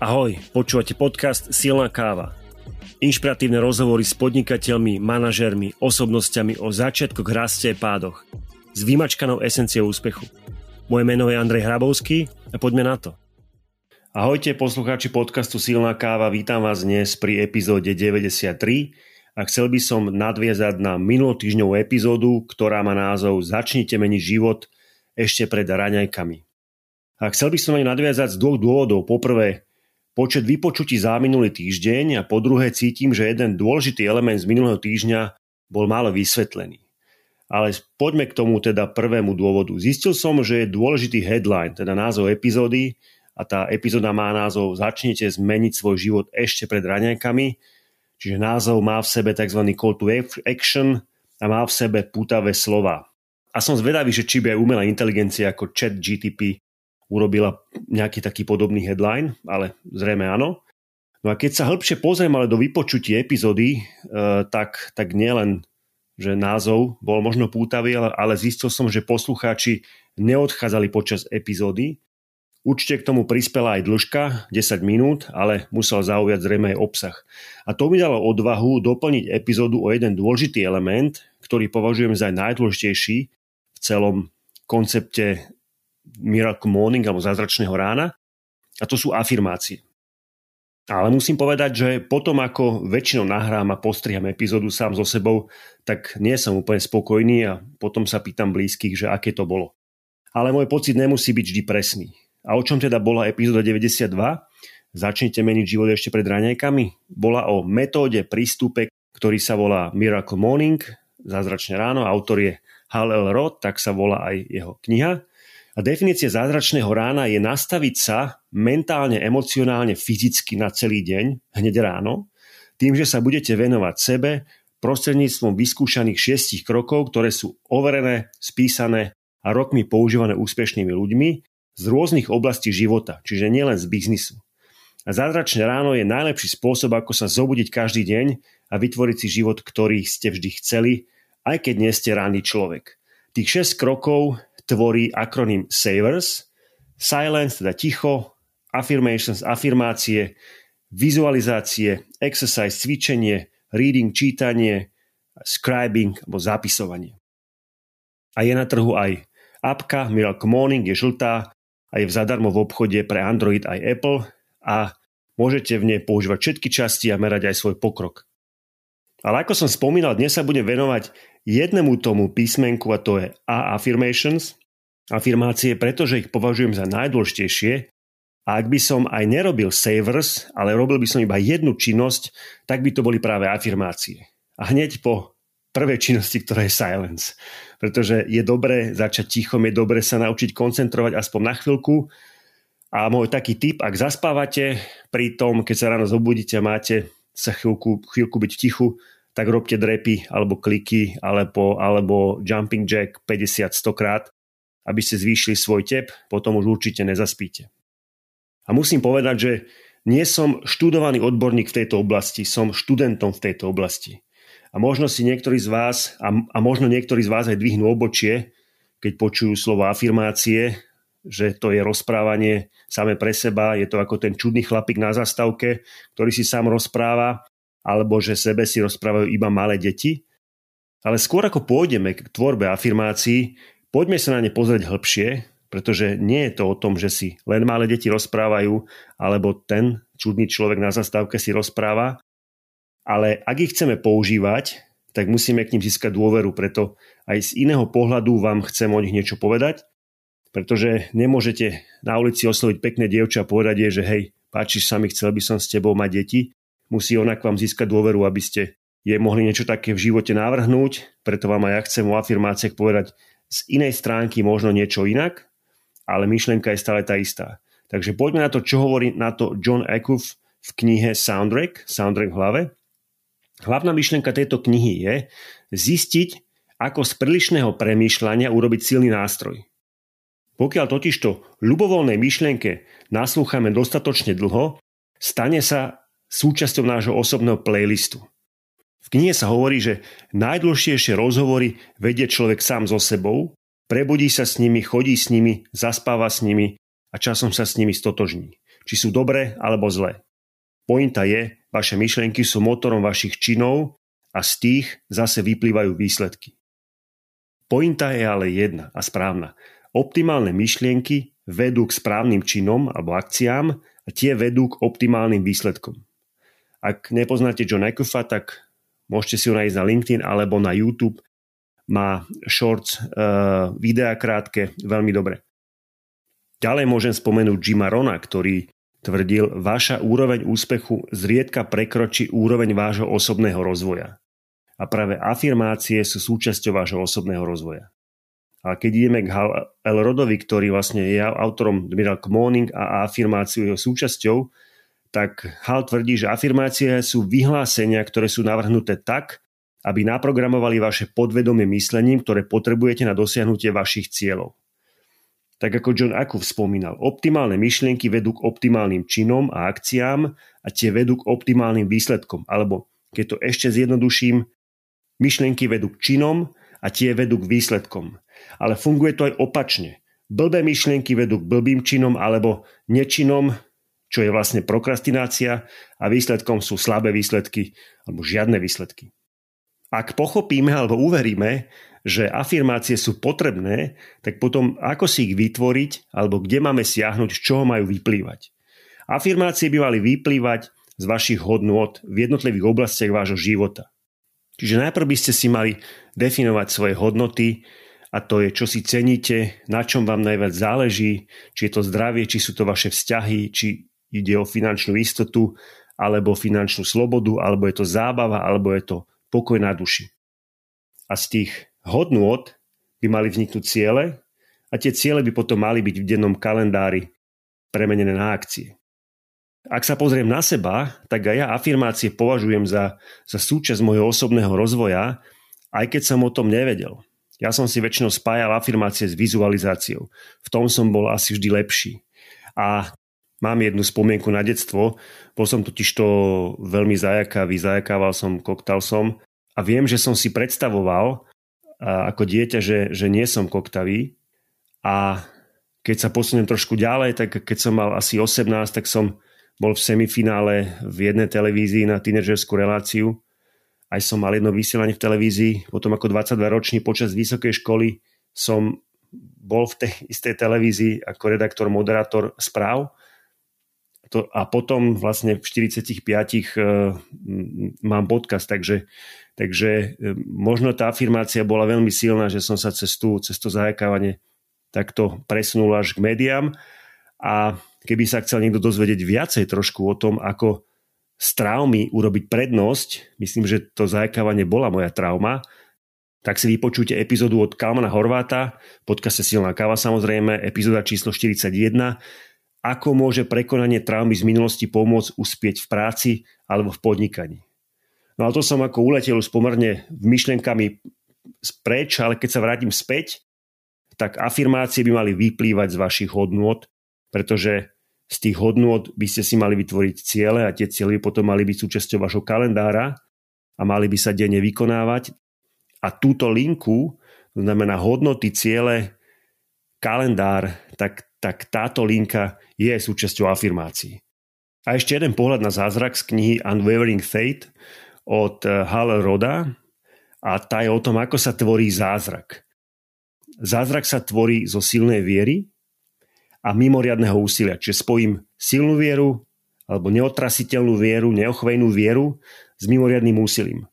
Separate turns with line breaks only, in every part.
Ahoj, počúvate podcast Silná káva. Inšpiratívne rozhovory s podnikateľmi, manažermi, osobnosťami o začiatkoch, raste a pádoch. S vymačkanou esenciou úspechu. Moje meno je Andrej Hrabovský a poďme na to. Ahojte poslucháči podcastu Silná káva, vítam vás dnes pri epizóde 93 a chcel by som nadviazať na minulotýždňovú epizódu, ktorá má názov Začnite meniť život ešte pred raňajkami. A chcel by som aj nadviazať z dvoch dôvodov. Poprvé, počet vypočutí za minulý týždeň a po druhé cítim, že jeden dôležitý element z minulého týždňa bol málo vysvetlený. Ale poďme k tomu teda prvému dôvodu. Zistil som, že je dôležitý headline, teda názov epizódy a tá epizóda má názov Začnite zmeniť svoj život ešte pred raňajkami, čiže názov má v sebe tzv. call to action a má v sebe pútavé slova. A som zvedavý, že či by aj umelá inteligencia ako chat GTP urobila nejaký taký podobný headline, ale zrejme áno. No a keď sa hĺbšie pozriem ale do vypočutí epizódy, e, tak, tak nielen, že názov bol možno pútavý, ale, ale zistil som, že poslucháči neodchádzali počas epizódy. Určite k tomu prispela aj dĺžka, 10 minút, ale musel zaujať zrejme aj obsah. A to mi dalo odvahu doplniť epizódu o jeden dôležitý element, ktorý považujem za najdôležitejší v celom koncepte Miracle Morning alebo zázračného rána a to sú afirmácie. Ale musím povedať, že potom ako väčšinou nahrám a postriham epizódu sám so sebou, tak nie som úplne spokojný a potom sa pýtam blízkych, že aké to bolo. Ale môj pocit nemusí byť vždy presný. A o čom teda bola epizóda 92? Začnite meniť život ešte pred raňajkami? Bola o metóde, prístupe, ktorý sa volá Miracle Morning, zázračné ráno, autor je Hal. Roth, tak sa volá aj jeho kniha. A definícia zázračného rána je nastaviť sa mentálne, emocionálne, fyzicky na celý deň, hneď ráno, tým, že sa budete venovať sebe prostredníctvom vyskúšaných šiestich krokov, ktoré sú overené, spísané a rokmi používané úspešnými ľuďmi z rôznych oblastí života, čiže nielen z biznisu. A zázračné ráno je najlepší spôsob, ako sa zobudiť každý deň a vytvoriť si život, ktorý ste vždy chceli, aj keď nie ste ranný človek. Tých 6 krokov tvorí akronym SAVERS, Silence, teda ticho, Affirmations, afirmácie, vizualizácie, exercise, cvičenie, reading, čítanie, scribing alebo zapisovanie. A je na trhu aj apka Miracle Morning, je žltá a je zadarmo v obchode pre Android aj Apple a môžete v nej používať všetky časti a merať aj svoj pokrok. Ale ako som spomínal, dnes sa budem venovať jednému tomu písmenku a to je A affirmations, afirmácie, pretože ich považujem za najdôležitejšie a ak by som aj nerobil savers, ale robil by som iba jednu činnosť, tak by to boli práve afirmácie. A hneď po prvej činnosti, ktorá je silence. Pretože je dobré začať tichom, je dobré sa naučiť koncentrovať aspoň na chvíľku. A môj taký tip, ak zaspávate pri tom, keď sa ráno zobudíte a máte sa chvíľku, chvíľku byť tichu, tak robte drepy alebo kliky alebo, alebo jumping jack 50-100 krát aby ste zvýšili svoj tep, potom už určite nezaspíte. A musím povedať, že nie som študovaný odborník v tejto oblasti, som študentom v tejto oblasti. A možno si niektorí z vás, a, a možno niektorí z vás aj dvihnú obočie, keď počujú slovo afirmácie, že to je rozprávanie same pre seba, je to ako ten čudný chlapík na zastavke, ktorý si sám rozpráva, alebo že sebe si rozprávajú iba malé deti. Ale skôr ako pôjdeme k tvorbe afirmácií, Poďme sa na ne pozrieť hĺbšie, pretože nie je to o tom, že si len malé deti rozprávajú, alebo ten čudný človek na zastávke si rozpráva, ale ak ich chceme používať, tak musíme k ním získať dôveru, preto aj z iného pohľadu vám chcem o nich niečo povedať, pretože nemôžete na ulici osloviť pekné dievča a povedať jej, že hej, páčiš sa mi, chcel by som s tebou mať deti. Musí ona k vám získať dôveru, aby ste jej mohli niečo také v živote navrhnúť, preto vám aj ja chcem o afirmáciách povedať, z inej stránky možno niečo inak, ale myšlienka je stále tá istá. Takže poďme na to, čo hovorí na to John Acuff v knihe Soundtrack, Soundtrack v hlave. Hlavná myšlienka tejto knihy je zistiť, ako z prílišného premýšľania urobiť silný nástroj. Pokiaľ totižto ľubovoľnej myšlienke naslúchame dostatočne dlho, stane sa súčasťou nášho osobného playlistu. V knihe sa hovorí, že najdôležitejšie rozhovory vedie človek sám so sebou, prebudí sa s nimi, chodí s nimi, zaspáva s nimi a časom sa s nimi stotožní. či sú dobré alebo zlé. Pointa je, vaše myšlienky sú motorom vašich činov a z tých zase vyplývajú výsledky. Pointa je ale jedna a správna. Optimálne myšlienky vedú k správnym činom alebo akciám a tie vedú k optimálnym výsledkom. Ak nepoznáte John Acufa, tak môžete si ho nájsť na LinkedIn alebo na YouTube. Má shorts, uh, videa krátke, veľmi dobre. Ďalej môžem spomenúť Jima Rona, ktorý tvrdil, vaša úroveň úspechu zriedka prekročí úroveň vášho osobného rozvoja. A práve afirmácie sú súčasťou vášho osobného rozvoja. A keď ideme k Hal Elrodovi, ktorý vlastne je autorom Miracle Morning a afirmáciu jeho súčasťou, tak Hal tvrdí, že afirmácie sú vyhlásenia, ktoré sú navrhnuté tak, aby naprogramovali vaše podvedomie myslením, ktoré potrebujete na dosiahnutie vašich cieľov. Tak ako John Akuf spomínal, optimálne myšlienky vedú k optimálnym činom a akciám a tie vedú k optimálnym výsledkom. Alebo keď to ešte zjednoduším, myšlienky vedú k činom a tie vedú k výsledkom. Ale funguje to aj opačne. Blbé myšlienky vedú k blbým činom alebo nečinom, čo je vlastne prokrastinácia a výsledkom sú slabé výsledky alebo žiadne výsledky. Ak pochopíme alebo uveríme, že afirmácie sú potrebné, tak potom ako si ich vytvoriť alebo kde máme siahnuť, z čoho majú vyplývať. Afirmácie by mali vyplývať z vašich hodnôt v jednotlivých oblastiach vášho života. Čiže najprv by ste si mali definovať svoje hodnoty a to je, čo si ceníte, na čom vám najviac záleží, či je to zdravie, či sú to vaše vzťahy, či ide o finančnú istotu, alebo finančnú slobodu, alebo je to zábava, alebo je to pokoj na duši. A z tých hodnôt by mali vzniknúť ciele a tie ciele by potom mali byť v dennom kalendári premenené na akcie. Ak sa pozriem na seba, tak aj ja afirmácie považujem za, za súčasť môjho osobného rozvoja, aj keď som o tom nevedel. Ja som si väčšinou spájal afirmácie s vizualizáciou. V tom som bol asi vždy lepší. A mám jednu spomienku na detstvo. Bol som totiž to veľmi zajakavý, zajakával som, koktal som. A viem, že som si predstavoval, ako dieťa, že, že nie som koktavý a keď sa posuniem trošku ďalej, tak keď som mal asi 18, tak som bol v semifinále v jednej televízii na tínedžerskú reláciu. Aj som mal jedno vysielanie v televízii. Potom ako 22 ročný počas vysokej školy som bol v tej istej televízii ako redaktor, moderátor správ. To, a potom vlastne v 45 uh, mám podcast, takže Takže e, možno tá afirmácia bola veľmi silná, že som sa cez, tú, cez to zajakávanie takto presunul až k médiám. A keby sa chcel niekto dozvedieť viacej trošku o tom, ako z traumy urobiť prednosť, myslím, že to zajakávanie bola moja trauma, tak si vypočujte epizódu od Kalmana Horváta, podcaste Silná káva samozrejme, epizóda číslo 41, ako môže prekonanie traumy z minulosti pomôcť uspieť v práci alebo v podnikaní. No ale to som ako uletel už pomerne myšlienkami spreč, ale keď sa vrátim späť, tak afirmácie by mali vyplývať z vašich hodnôt, pretože z tých hodnôt by ste si mali vytvoriť ciele a tie ciele by potom mali byť súčasťou vašho kalendára a mali by sa denne vykonávať. A túto linku, to znamená hodnoty, ciele, kalendár, tak, tak táto linka je súčasťou afirmácií. A ešte jeden pohľad na zázrak z knihy Unwavering Faith, od eh, Hal Roda a tá je o tom, ako sa tvorí zázrak. Zázrak sa tvorí zo silnej viery a mimoriadného úsilia. Čiže spojím silnú vieru alebo neotrasiteľnú vieru, neochvejnú vieru s mimoriadným úsilím.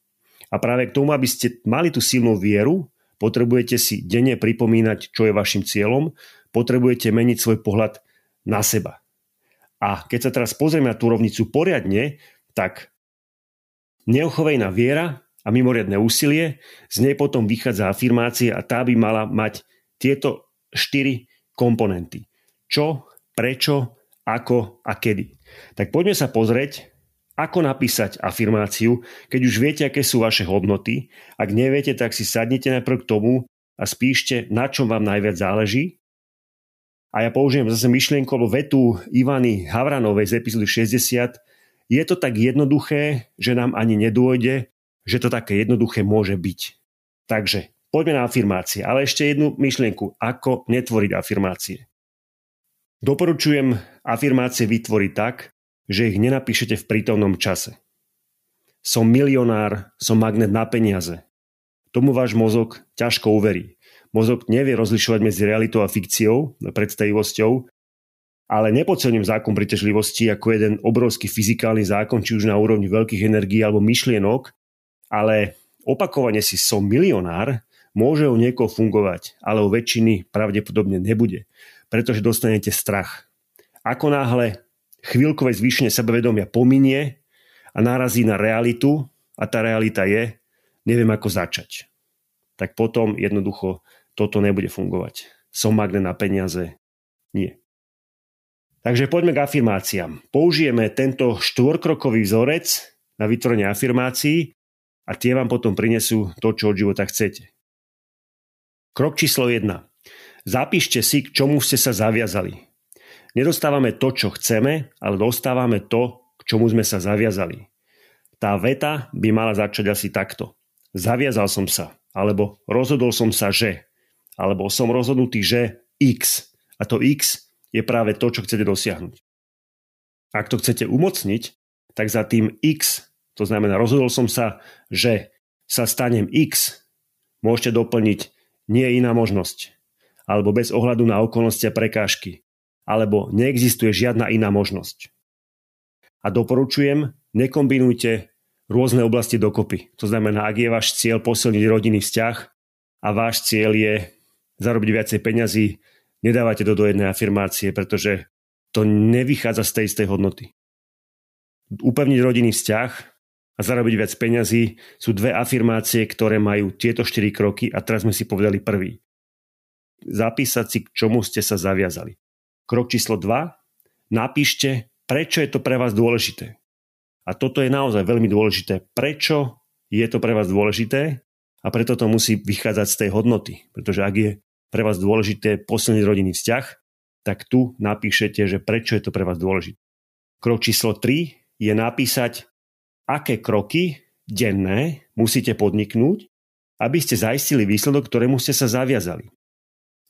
A práve k tomu, aby ste mali tú silnú vieru, potrebujete si denne pripomínať, čo je vašim cieľom, potrebujete meniť svoj pohľad na seba. A keď sa teraz pozrieme na tú rovnicu poriadne, tak Neochovejná viera a mimoriadne úsilie, z nej potom vychádza afirmácia a tá by mala mať tieto štyri komponenty. Čo, prečo, ako a kedy. Tak poďme sa pozrieť, ako napísať afirmáciu, keď už viete, aké sú vaše hodnoty. Ak neviete, tak si sadnite najprv k tomu a spíšte, na čom vám najviac záleží. A ja použijem zase myšlienku vetu Ivany Havranovej z epizódy 60, je to tak jednoduché, že nám ani nedôjde, že to také jednoduché môže byť. Takže poďme na afirmácie, ale ešte jednu myšlienku, ako netvoriť afirmácie. Doporučujem afirmácie vytvoriť tak, že ich nenapíšete v prítomnom čase. Som milionár, som magnet na peniaze. Tomu váš mozog ťažko uverí. Mozog nevie rozlišovať medzi realitou a fikciou, predstavivosťou, ale nepodcením zákon pritežlivosti ako jeden obrovský fyzikálny zákon, či už na úrovni veľkých energií alebo myšlienok, ale opakovane si som milionár môže u niekoho fungovať, ale u väčšiny pravdepodobne nebude, pretože dostanete strach. Ako náhle chvíľkové zvýšenie sebavedomia pominie a narazí na realitu a tá realita je, neviem ako začať. Tak potom jednoducho toto nebude fungovať. Som magnet na peniaze? Nie. Takže poďme k afirmáciám. Použijeme tento štvorkrokový vzorec na vytvorenie afirmácií a tie vám potom prinesú to, čo od života chcete. Krok číslo 1. Zapíšte si, k čomu ste sa zaviazali. Nedostávame to, čo chceme, ale dostávame to, k čomu sme sa zaviazali. Tá veta by mala začať asi takto. Zaviazal som sa, alebo rozhodol som sa, že, alebo som rozhodnutý, že X. A to X je práve to, čo chcete dosiahnuť. Ak to chcete umocniť, tak za tým X, to znamená rozhodol som sa, že sa stanem X, môžete doplniť nie iná možnosť, alebo bez ohľadu na okolnosti a prekážky, alebo neexistuje žiadna iná možnosť. A doporučujem, nekombinujte rôzne oblasti dokopy. To znamená, ak je váš cieľ posilniť rodinný vzťah a váš cieľ je zarobiť viacej peňazí, nedávate to do jednej afirmácie, pretože to nevychádza z tej istej hodnoty. Upevniť rodinný vzťah a zarobiť viac peňazí sú dve afirmácie, ktoré majú tieto štyri kroky a teraz sme si povedali prvý. Zapísať si, k čomu ste sa zaviazali. Krok číslo 2. Napíšte, prečo je to pre vás dôležité. A toto je naozaj veľmi dôležité. Prečo je to pre vás dôležité? A preto to musí vychádzať z tej hodnoty. Pretože ak je pre vás dôležité posilniť rodinný vzťah, tak tu napíšete, že prečo je to pre vás dôležité. Krok číslo 3 je napísať, aké kroky denné musíte podniknúť, aby ste zaistili výsledok, ktorému ste sa zaviazali.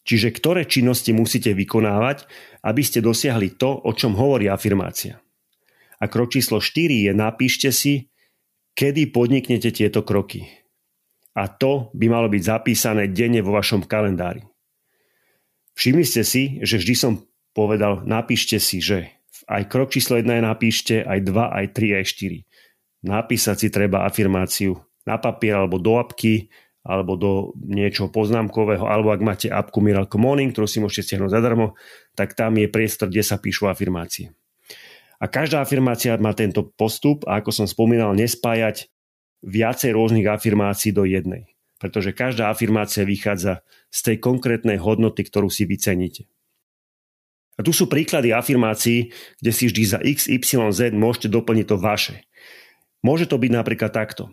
Čiže ktoré činnosti musíte vykonávať, aby ste dosiahli to, o čom hovorí afirmácia. A krok číslo 4 je napíšte si, kedy podniknete tieto kroky a to by malo byť zapísané denne vo vašom kalendári. Všimli ste si, že vždy som povedal, napíšte si, že aj krok číslo 1 je napíšte, aj 2, aj 3, aj 4. Napísať si treba afirmáciu na papier alebo do apky, alebo do niečoho poznámkového, alebo ak máte apku Miracle Morning, ktorú si môžete stiahnuť zadarmo, tak tam je priestor, kde sa píšu afirmácie. A každá afirmácia má tento postup a ako som spomínal, nespájať viacej rôznych afirmácií do jednej. Pretože každá afirmácia vychádza z tej konkrétnej hodnoty, ktorú si vyceníte. A tu sú príklady afirmácií, kde si vždy za x, y, z môžete doplniť to vaše. Môže to byť napríklad takto.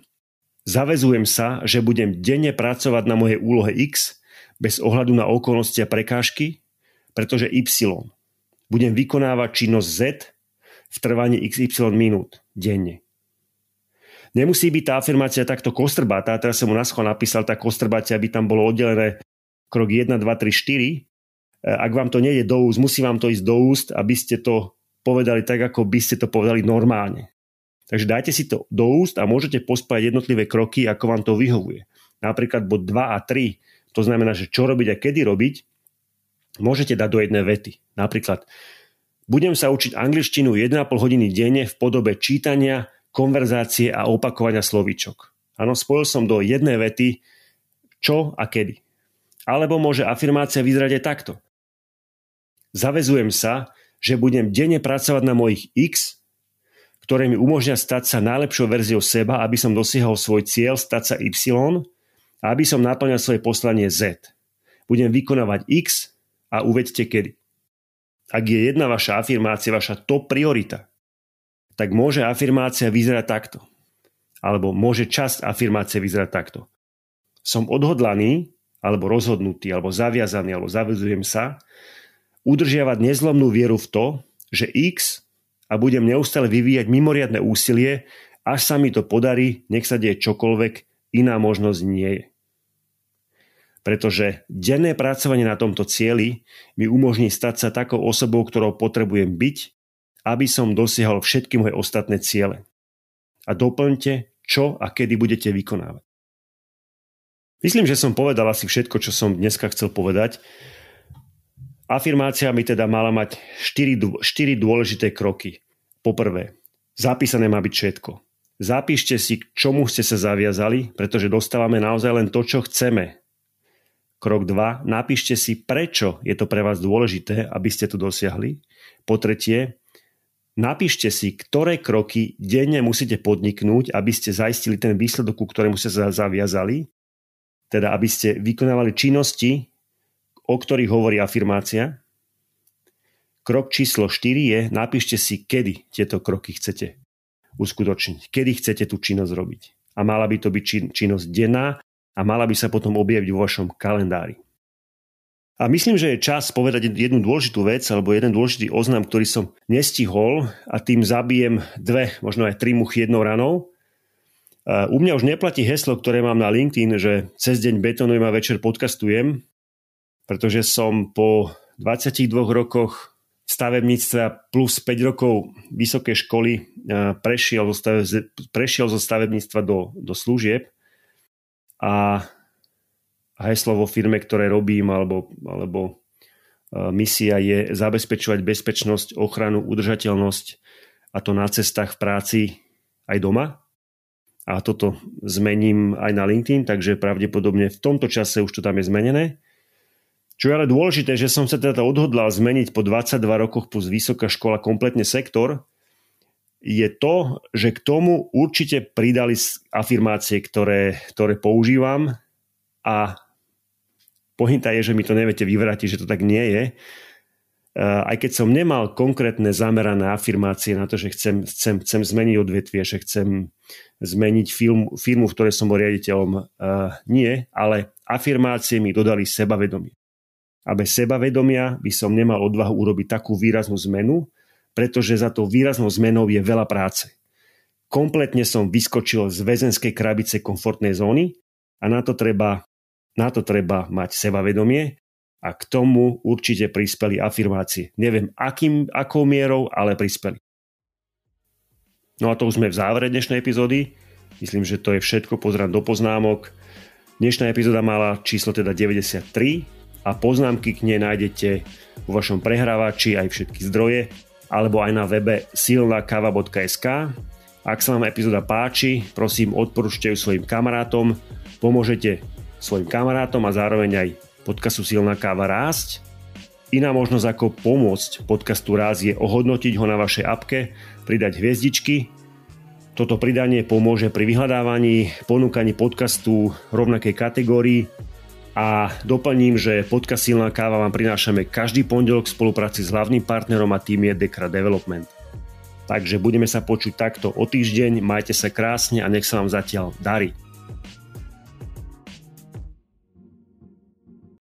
Zavezujem sa, že budem denne pracovať na mojej úlohe X bez ohľadu na okolnosti a prekážky, pretože Y. Budem vykonávať činnosť Z v trvaní XY minút denne. Nemusí byť tá afirmácia takto kostrbatá, teraz som mu na napísal tá kostrbatia, aby tam bolo oddelené krok 1, 2, 3, 4. Ak vám to nejde do úst, musí vám to ísť do úst, aby ste to povedali tak, ako by ste to povedali normálne. Takže dajte si to do úst a môžete pospájať jednotlivé kroky, ako vám to vyhovuje. Napríklad bod 2 a 3, to znamená, že čo robiť a kedy robiť, môžete dať do jednej vety. Napríklad, budem sa učiť angličtinu 1,5 hodiny denne v podobe čítania, konverzácie a opakovania slovíčok. Áno, spojil som do jednej vety čo a kedy. Alebo môže afirmácia vyzerať aj takto. Zavezujem sa, že budem denne pracovať na mojich X, ktoré mi umožňa stať sa najlepšou verziou seba, aby som dosiahol svoj cieľ stať sa Y a aby som naplňal svoje poslanie Z. Budem vykonávať X a uvedte kedy. Ak je jedna vaša afirmácia vaša top priorita, tak môže afirmácia vyzerať takto. Alebo môže časť afirmácie vyzerať takto. Som odhodlaný, alebo rozhodnutý, alebo zaviazaný, alebo zavezujem sa, udržiavať nezlomnú vieru v to, že X a budem neustále vyvíjať mimoriadne úsilie, až sa mi to podarí, nech sa deje čokoľvek, iná možnosť nie je. pretože denné pracovanie na tomto cieli mi umožní stať sa takou osobou, ktorou potrebujem byť, aby som dosiahol všetky moje ostatné ciele. A doplňte, čo a kedy budete vykonávať. Myslím, že som povedal asi všetko, čo som dneska chcel povedať. Afirmácia mi teda mala mať 4, 4 dôležité kroky. Poprvé, zapísané má byť všetko. Zapíšte si, k čomu ste sa zaviazali, pretože dostávame naozaj len to, čo chceme. Krok 2. Napíšte si, prečo je to pre vás dôležité, aby ste to dosiahli. Po tretie, napíšte si, ktoré kroky denne musíte podniknúť, aby ste zaistili ten výsledok, ku ktorému ste sa zaviazali. Teda, aby ste vykonávali činnosti, o ktorých hovorí afirmácia. Krok číslo 4 je, napíšte si, kedy tieto kroky chcete uskutočniť, kedy chcete tú činnosť robiť. A mala by to byť činnosť denná a mala by sa potom objaviť vo vašom kalendári. A myslím, že je čas povedať jednu dôležitú vec alebo jeden dôležitý oznam, ktorý som nestihol a tým zabijem dve, možno aj tri muchy jednou ranou. U mňa už neplatí heslo, ktoré mám na LinkedIn, že cez deň betonujem a večer podcastujem, pretože som po 22 rokoch stavebníctva plus 5 rokov vysokej školy prešiel zo, prešiel zo stavebníctva do, do služieb a heslo vo firme, ktoré robím, alebo, alebo e, misia je zabezpečovať bezpečnosť, ochranu, udržateľnosť a to na cestách v práci aj doma. A toto zmením aj na LinkedIn, takže pravdepodobne v tomto čase už to tam je zmenené. Čo je ale dôležité, že som sa teda odhodlal zmeniť po 22 rokoch plus vysoká škola kompletne sektor, je to, že k tomu určite pridali afirmácie, ktoré, ktoré používam a pohinta je, že mi to neviete vyvrátiť, že to tak nie je. Aj keď som nemal konkrétne zamerané afirmácie na to, že chcem, chcem, chcem zmeniť odvetvie, že chcem zmeniť film, firmu, v ktorej som bol riaditeľom, nie, ale afirmácie mi dodali sebavedomie. A bez sebavedomia by som nemal odvahu urobiť takú výraznú zmenu, pretože za tou výraznou zmenou je veľa práce. Kompletne som vyskočil z väzenskej krabice komfortnej zóny a na to treba, na to treba mať sebavedomie a k tomu určite prispeli afirmácie. Neviem akým, akou mierou, ale prispeli. No a to už sme v závere dnešnej epizódy. Myslím, že to je všetko. Pozrám do poznámok. Dnešná epizóda mala číslo teda 93 a poznámky k nej nájdete vo vašom prehrávači aj všetky zdroje alebo aj na webe silnakava.sk. Ak sa vám epizóda páči, prosím odporúčte ju svojim kamarátom, pomôžete svojim kamarátom a zároveň aj podcastu Silná káva rásť. Iná možnosť ako pomôcť podcastu Ráz je ohodnotiť ho na vašej apke, pridať hviezdičky. Toto pridanie pomôže pri vyhľadávaní, ponúkaní podcastu rovnakej kategórii a doplním, že podcast Silná káva vám prinášame každý pondelok v spolupráci s hlavným partnerom a tým je Dekra Development. Takže budeme sa počuť takto o týždeň, majte sa krásne a nech sa vám zatiaľ darí.